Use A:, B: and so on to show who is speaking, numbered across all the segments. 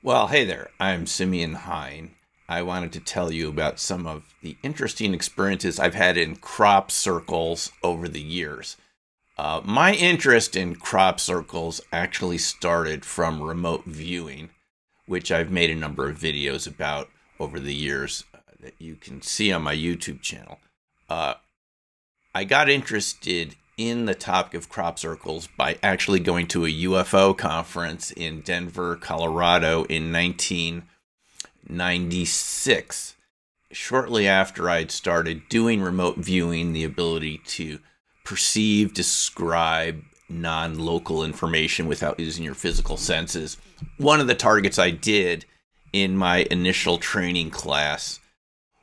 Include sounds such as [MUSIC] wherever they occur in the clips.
A: Well, hey there. I'm Simeon Hein. I wanted to tell you about some of the interesting experiences I've had in crop circles over the years. Uh, my interest in crop circles actually started from remote viewing, which I've made a number of videos about over the years uh, that you can see on my YouTube channel. Uh, I got interested in the topic of crop circles by actually going to a UFO conference in Denver, Colorado in 1996. Shortly after I'd started doing remote viewing, the ability to perceive, describe non local information without using your physical senses. One of the targets I did in my initial training class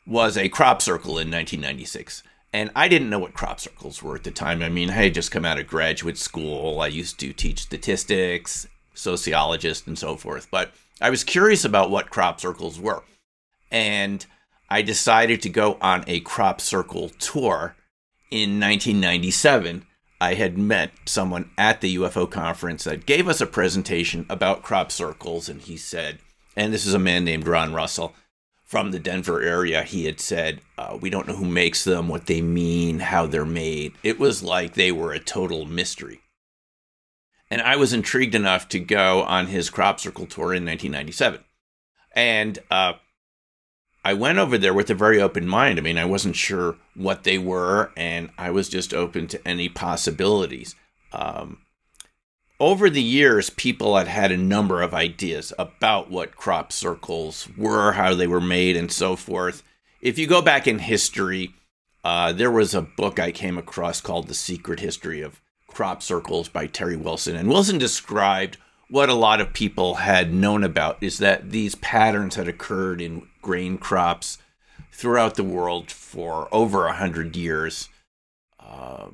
A: was a crop circle in 1996. And I didn't know what crop circles were at the time. I mean, I had just come out of graduate school. I used to teach statistics, sociologist, and so forth. But I was curious about what crop circles were. And I decided to go on a crop circle tour in 1997. I had met someone at the UFO conference that gave us a presentation about crop circles. And he said, and this is a man named Ron Russell from the Denver area, he had said, uh, We don't know who makes them, what they mean, how they're made. It was like they were a total mystery. And I was intrigued enough to go on his crop circle tour in 1997. And uh, I went over there with a very open mind. I mean, I wasn't sure what they were, and I was just open to any possibilities. Um, over the years, people had had a number of ideas about what crop circles were, how they were made, and so forth. If you go back in history, uh, there was a book I came across called The Secret History of Crop Circles by Terry Wilson. And Wilson described what a lot of people had known about is that these patterns had occurred in grain crops throughout the world for over a hundred years. Uh,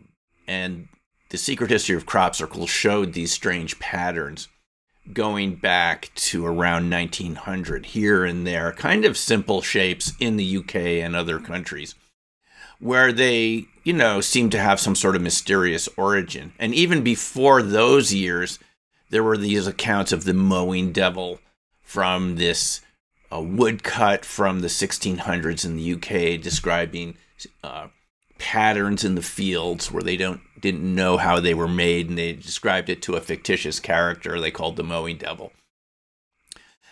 A: and the secret history of crop circles showed these strange patterns going back to around 1900 here and there, kind of simple shapes in the UK and other countries, where they, you know, seem to have some sort of mysterious origin. And even before those years, there were these accounts of the mowing devil from this uh, woodcut from the 1600s in the UK describing uh, patterns in the fields where they don't didn't know how they were made and they described it to a fictitious character they called the mowing devil.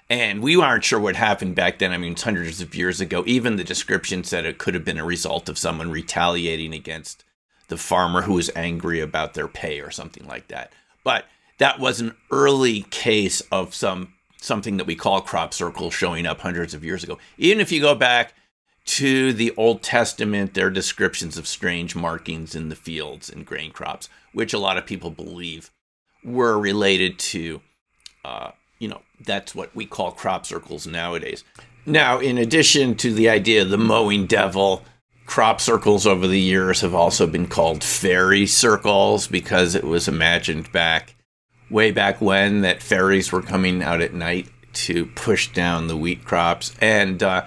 A: And we aren't sure what happened back then. I mean it's hundreds of years ago. Even the description said it could have been a result of someone retaliating against the farmer who was angry about their pay or something like that. But that was an early case of some something that we call crop circle showing up hundreds of years ago. Even if you go back to the Old Testament, their descriptions of strange markings in the fields and grain crops, which a lot of people believe were related to, uh, you know, that's what we call crop circles nowadays. Now, in addition to the idea of the mowing devil, crop circles over the years have also been called fairy circles because it was imagined back way back when that fairies were coming out at night to push down the wheat crops. And, uh,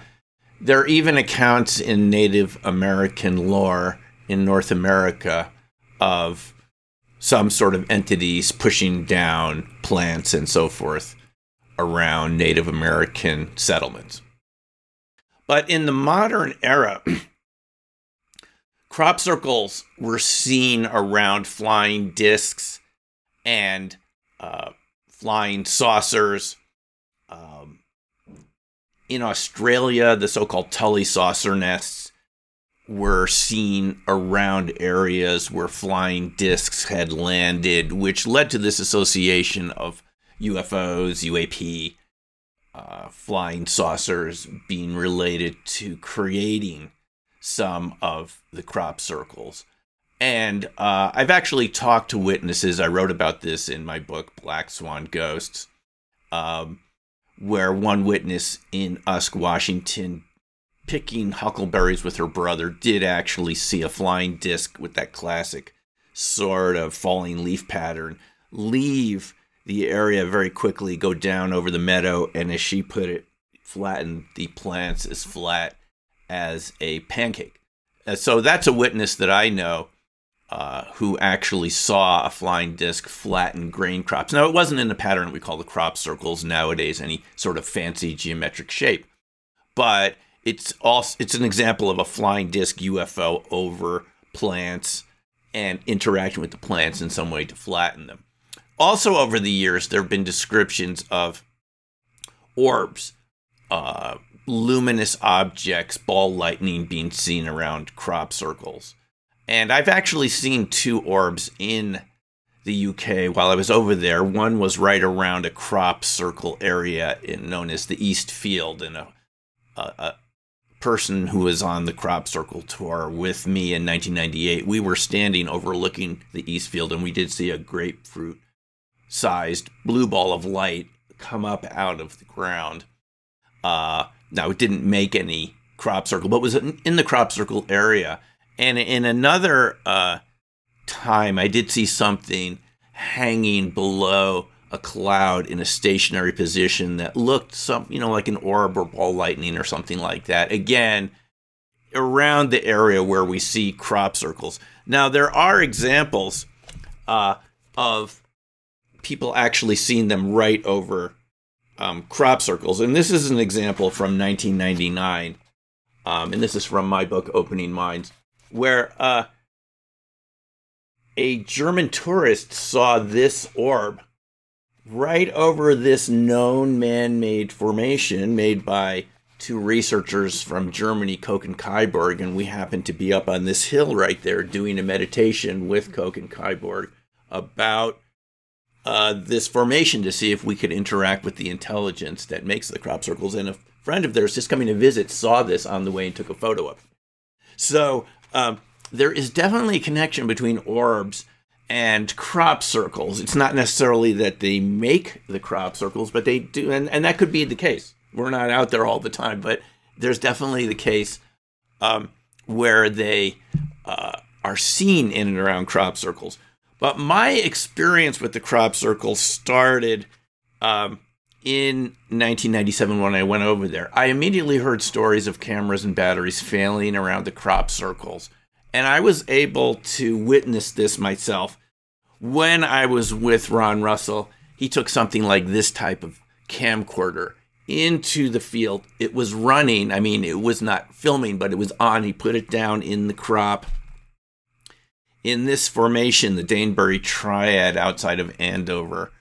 A: there are even accounts in Native American lore in North America of some sort of entities pushing down plants and so forth around Native American settlements. But in the modern era, [CLEARS THROAT] crop circles were seen around flying discs and uh, flying saucers. In Australia, the so called Tully saucer nests were seen around areas where flying discs had landed, which led to this association of UFOs, UAP, uh, flying saucers being related to creating some of the crop circles. And uh, I've actually talked to witnesses. I wrote about this in my book, Black Swan Ghosts. Um, where one witness in Usk, Washington, picking huckleberries with her brother, did actually see a flying disc with that classic sort of falling leaf pattern leave the area very quickly, go down over the meadow, and as she put it, flatten the plants as flat as a pancake. so that's a witness that I know uh, who actually saw a flying disc flatten grain crops. Now, it wasn't in the pattern we call the crop circles nowadays, any sort of fancy geometric shape, but it's also it's an example of a flying disc UFO over plants and interacting with the plants in some way to flatten them. Also, over the years, there have been descriptions of orbs, uh, luminous objects, ball lightning being seen around crop circles. And I've actually seen two orbs in the UK while I was over there. One was right around a crop circle area in, known as the East Field, and a, a, a person who was on the crop circle tour with me in 1998. We were standing overlooking the East Field, and we did see a grapefruit sized blue ball of light come up out of the ground. Uh, now, it didn't make any crop circle, but was in the crop circle area and in another uh, time, I did see something hanging below a cloud in a stationary position that looked some, you know, like an orb or ball lightning or something like that. Again, around the area where we see crop circles. Now, there are examples uh, of people actually seeing them right over um, crop circles. And this is an example from 1999. Um, and this is from my book, Opening Minds where uh, a German tourist saw this orb right over this known man made formation made by two researchers from Germany, Koch and Kyborg, and we happened to be up on this hill right there doing a meditation with Koch and Kyborg about uh, this formation to see if we could interact with the intelligence that makes the crop circles. And a friend of theirs just coming to visit saw this on the way and took a photo of it. So um, there is definitely a connection between orbs and crop circles. It's not necessarily that they make the crop circles, but they do, and, and that could be the case. We're not out there all the time, but there's definitely the case um, where they uh, are seen in and around crop circles. But my experience with the crop circle started um, in 1997 when I went over there, I immediately heard stories of cameras and batteries failing around the crop circles. And I was able to witness this myself when I was with Ron Russell. He took something like this type of camcorder into the field. It was running. I mean, it was not filming, but it was on. He put it down in the crop. In this formation, the Danebury Triad outside of Andover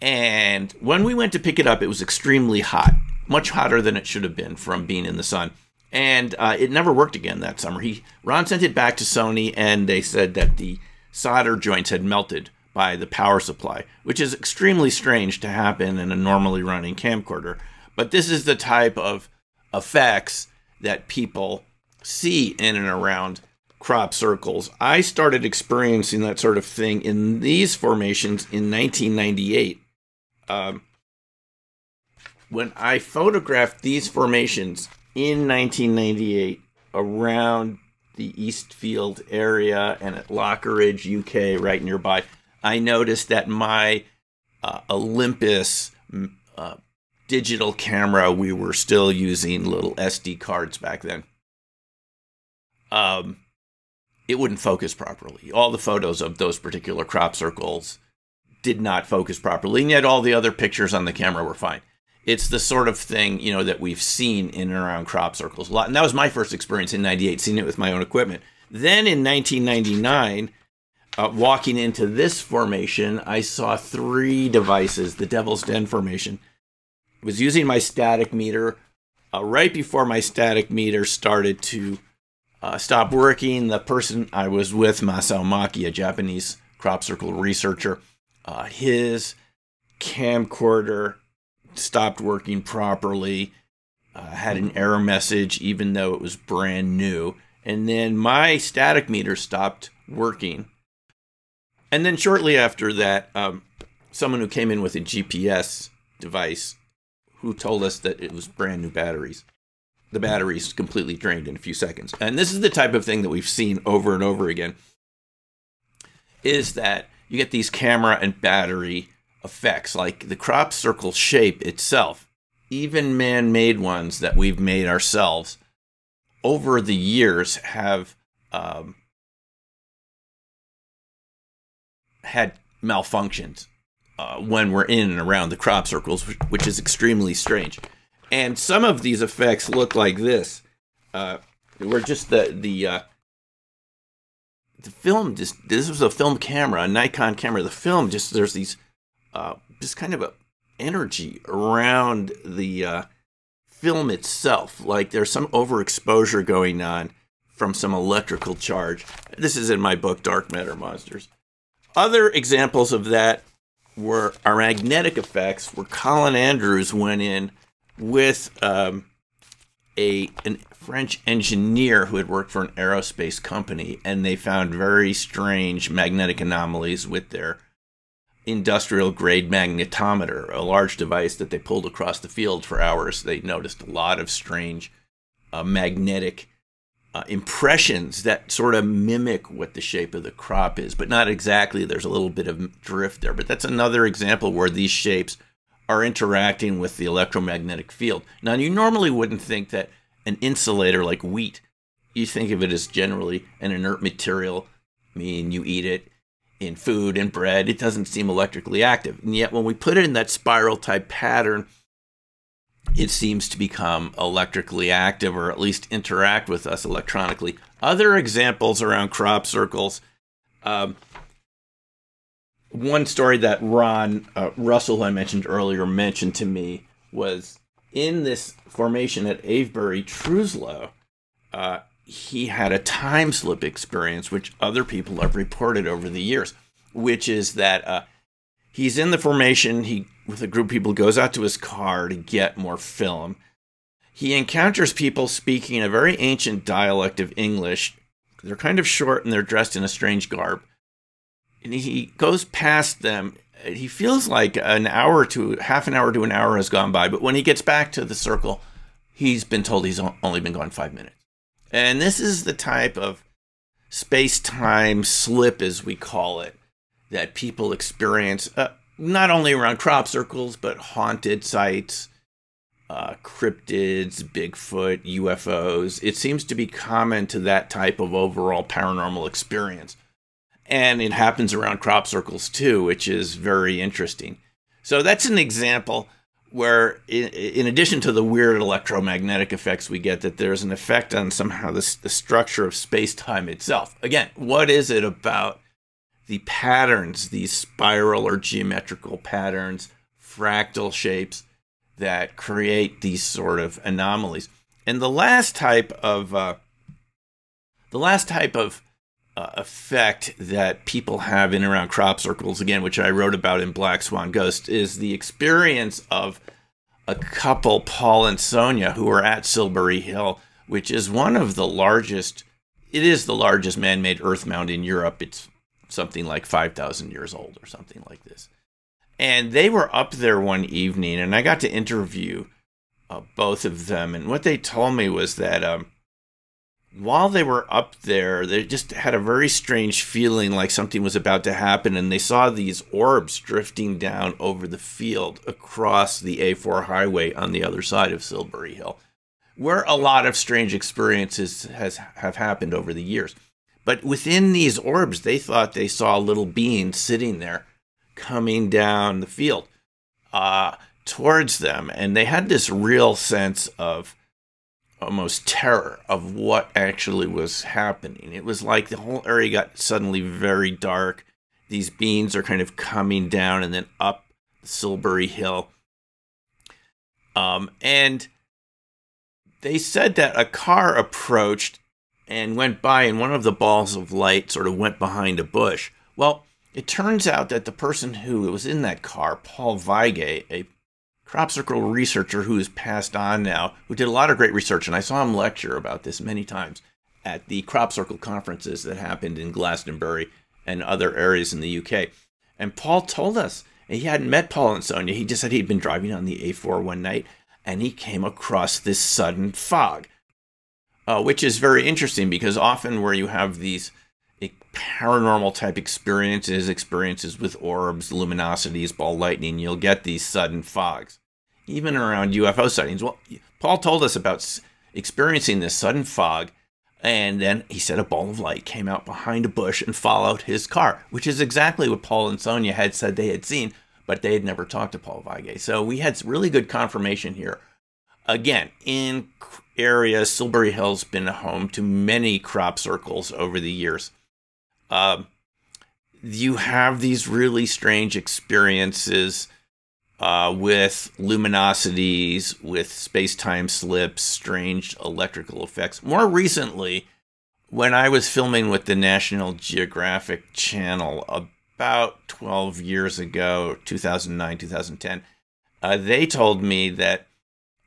A: and when we went to pick it up, it was extremely hot, much hotter than it should have been from being in the sun. And uh, it never worked again that summer. He Ron sent it back to Sony, and they said that the solder joints had melted by the power supply, which is extremely strange to happen in a normally running camcorder. But this is the type of effects that people see in and around crop circles. I started experiencing that sort of thing in these formations in 1998 um, when I photographed these formations in 1998 around the Eastfield area and at Lockeridge, UK, right nearby, I noticed that my uh, Olympus uh, digital camera, we were still using little SD cards back then. Um, it wouldn't focus properly. All the photos of those particular crop circles did not focus properly, and yet all the other pictures on the camera were fine. It's the sort of thing you know that we've seen in and around crop circles a lot, and that was my first experience in '98, seeing it with my own equipment. Then in 1999, uh, walking into this formation, I saw three devices. The Devil's Den formation I was using my static meter. Uh, right before my static meter started to uh, stop working, the person I was with, Masao Maki, a Japanese crop circle researcher, uh, his camcorder stopped working properly, uh, had an error message even though it was brand new. And then my static meter stopped working. And then shortly after that, um, someone who came in with a GPS device who told us that it was brand new batteries. The batteries completely drained in a few seconds. And this is the type of thing that we've seen over and over again is that you get these camera and battery effects, like the crop circle shape itself, even man made ones that we've made ourselves over the years have um, had malfunctions uh, when we're in and around the crop circles, which, is extremely strange. And some of these effects look like this. Uh, we're just the the uh, the film. Just this was a film camera, a Nikon camera. The film just there's these uh, just kind of a energy around the uh, film itself. Like there's some overexposure going on from some electrical charge. This is in my book, Dark Matter Monsters. Other examples of that were our magnetic effects, where Colin Andrews went in with um, a an French engineer who had worked for an aerospace company, and they found very strange magnetic anomalies with their industrial grade magnetometer, a large device that they pulled across the field for hours. They noticed a lot of strange uh, magnetic uh, impressions that sort of mimic what the shape of the crop is, but not exactly. There's a little bit of drift there, but that's another example where these shapes are interacting with the electromagnetic field. Now, you normally wouldn't think that an insulator like wheat, you think of it as generally an inert material, I mean, you eat it in food and bread, it doesn't seem electrically active. And yet, when we put it in that spiral type pattern, it seems to become electrically active or at least interact with us electronically. Other examples around crop circles. Um, one story that Ron uh, Russell, who I mentioned earlier, mentioned to me was in this formation at Avebury Trusloe. Uh, he had a time slip experience, which other people have reported over the years, which is that uh, he's in the formation. He with a group of people goes out to his car to get more film. He encounters people speaking a very ancient dialect of English. They're kind of short and they're dressed in a strange garb. And he goes past them. He feels like an hour to half an hour to an hour has gone by, but when he gets back to the circle, he's been told he's only been gone five minutes. And this is the type of space time slip, as we call it, that people experience. Uh, not only around crop circles, but haunted sites, uh, cryptids, Bigfoot, UFOs. It seems to be common to that type of overall paranormal experience. And it happens around crop circles too, which is very interesting. So that's an example where, in, addition to the weird electromagnetic effects we get, that there's an effect on somehow the, the structure of space time itself. Again, what is it about the patterns, these spiral or geometrical patterns, fractal shapes that create these sort of anomalies. And the last type of uh, the last type of uh, effect that people have in around crop circles, again, which I wrote about in Black Swan Ghost, is the experience of a couple, Paul and Sonia, who are at Silbury Hill, which is one of the largest. It is the largest man-made earth mound in Europe. It's something like 5,000 years old or something like this. And they were up there one evening, and I got to interview uh, both of them. And what they told me was that um, while they were up there, they just had a very strange feeling like something was about to happen. And they saw these orbs drifting down over the field across the A4 highway on the other side of Silbury Hill, where a lot of strange experiences has have happened over the years. But within these orbs, they thought they saw little beings sitting there coming down the field uh, towards them. And they had this real sense of almost terror of what actually was happening. It was like the whole area got suddenly very dark. These beings are kind of coming down and then up Silbury Hill. Um, and they said that a car approached and went by, and one of the balls of light sort of went behind a bush. Well, it turns out that the person who was in that car, Paul Vigay, a crop circle researcher who has passed on now, who did a lot of great research, and I saw him lecture about this many times at the crop circle conferences that happened in Glastonbury and other areas in the UK. And Paul told us, he hadn't met Paul and Sonia, he just said he'd been driving on the A4 one night and he came across this sudden fog uh, which is very interesting because often where you have these paranormal type experiences, experiences with orbs, luminosities, ball lightning, you'll get these sudden fogs, even around UFO sightings. Well, Paul told us about experiencing this sudden fog And then he said a ball of light came out behind a bush and followed his car, which is exactly what Paul and Sonia had said they had seen, but they had never talked to Paul Vigay. So we had really good confirmation here. Again, in area, Silbury Hill's been home to many crop circles over the years. Um, you have these really strange experiences uh, with luminosities, with space time slips, strange electrical effects. More recently, when I was filming with the National Geographic Channel about 12 years ago, 2009, 2010, uh, they told me that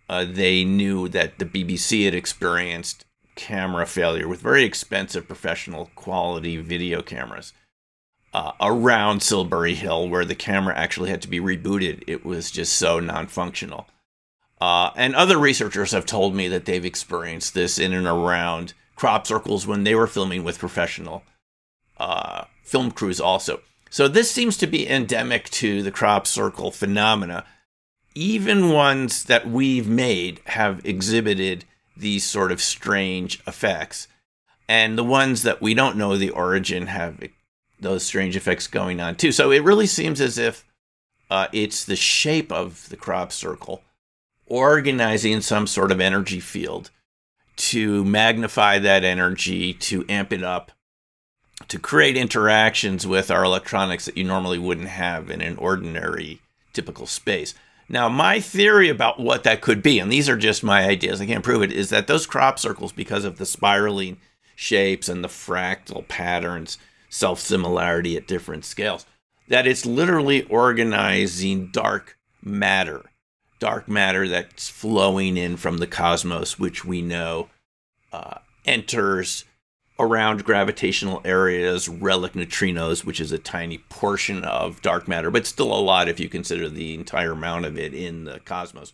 A: uh, they knew that the BBC had experienced camera failure with very expensive professional quality video cameras uh, around Silbury Hill, where the camera actually had to be rebooted. It was just so non functional. Uh, and other researchers have told me that they've experienced this in and around crop circles when they were filming with professional uh, film crews, also. So this seems to be endemic to the crop circle phenomena. Even ones that we've made have exhibited these sort of strange effects. And the ones that we don't know the origin have those strange effects going on too. So it really seems as if uh, it's the shape of the crop circle organizing some sort of energy field to magnify that energy, to amp it up, to create interactions with our electronics that you normally wouldn't have in an ordinary typical space. Now, my theory about what that could be, and these are just my ideas, I can't prove it, is that those crop circles, because of the spiraling shapes and the fractal patterns, self similarity at different scales, that it's literally organizing dark matter, dark matter that's flowing in from the cosmos, which we know uh, enters around gravitational areas, relic neutrinos, which is a tiny portion of dark matter, but still a lot if you consider the entire amount of it in the cosmos.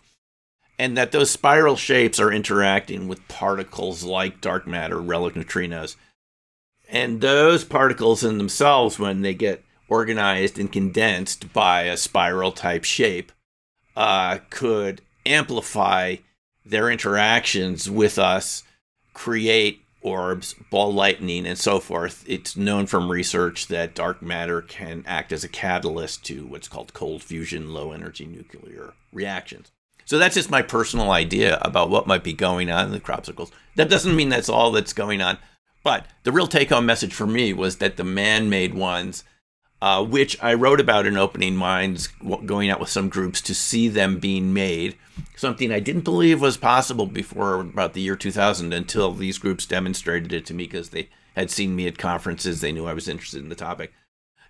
A: And that those spiral shapes are interacting with particles like dark matter, relic neutrinos, and those particles in themselves, when they get organized and condensed by a spiral type shape, uh, could amplify their interactions with us, create orbs, ball lightning, and so forth. It's known from research that dark matter can act as a catalyst to what's called cold fusion, low energy nuclear reactions. So that's just my personal idea about what might be going on in the crop circles. That doesn't mean that's all that's going on. But the real take home message for me was that the man made ones, uh, which I wrote about in Opening Minds, going out with some groups to see them being made, something I didn't believe was possible before about the year 2000 until these groups demonstrated it to me because they had seen me at conferences. They knew I was interested in the topic.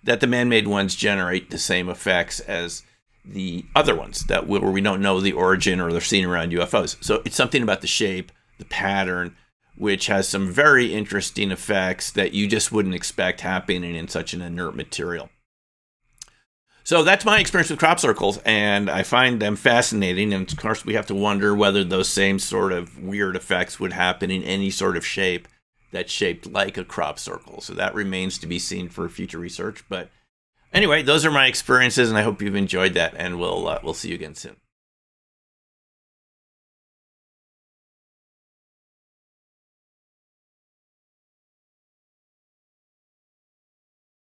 A: That the man made ones generate the same effects as the other ones that where we don't know the origin or they're seen around UFOs. So it's something about the shape, the pattern, which has some very interesting effects that you just wouldn't expect happening in such an inert material. So that's my experience with crop circles, and I find them fascinating. And of course, we have to wonder whether those same sort of weird effects would happen in any sort of shape that's shaped like a crop circle. So that remains to be seen for future research. But anyway, those are my experiences, and I hope you've enjoyed that. And we'll uh, we'll see you again soon.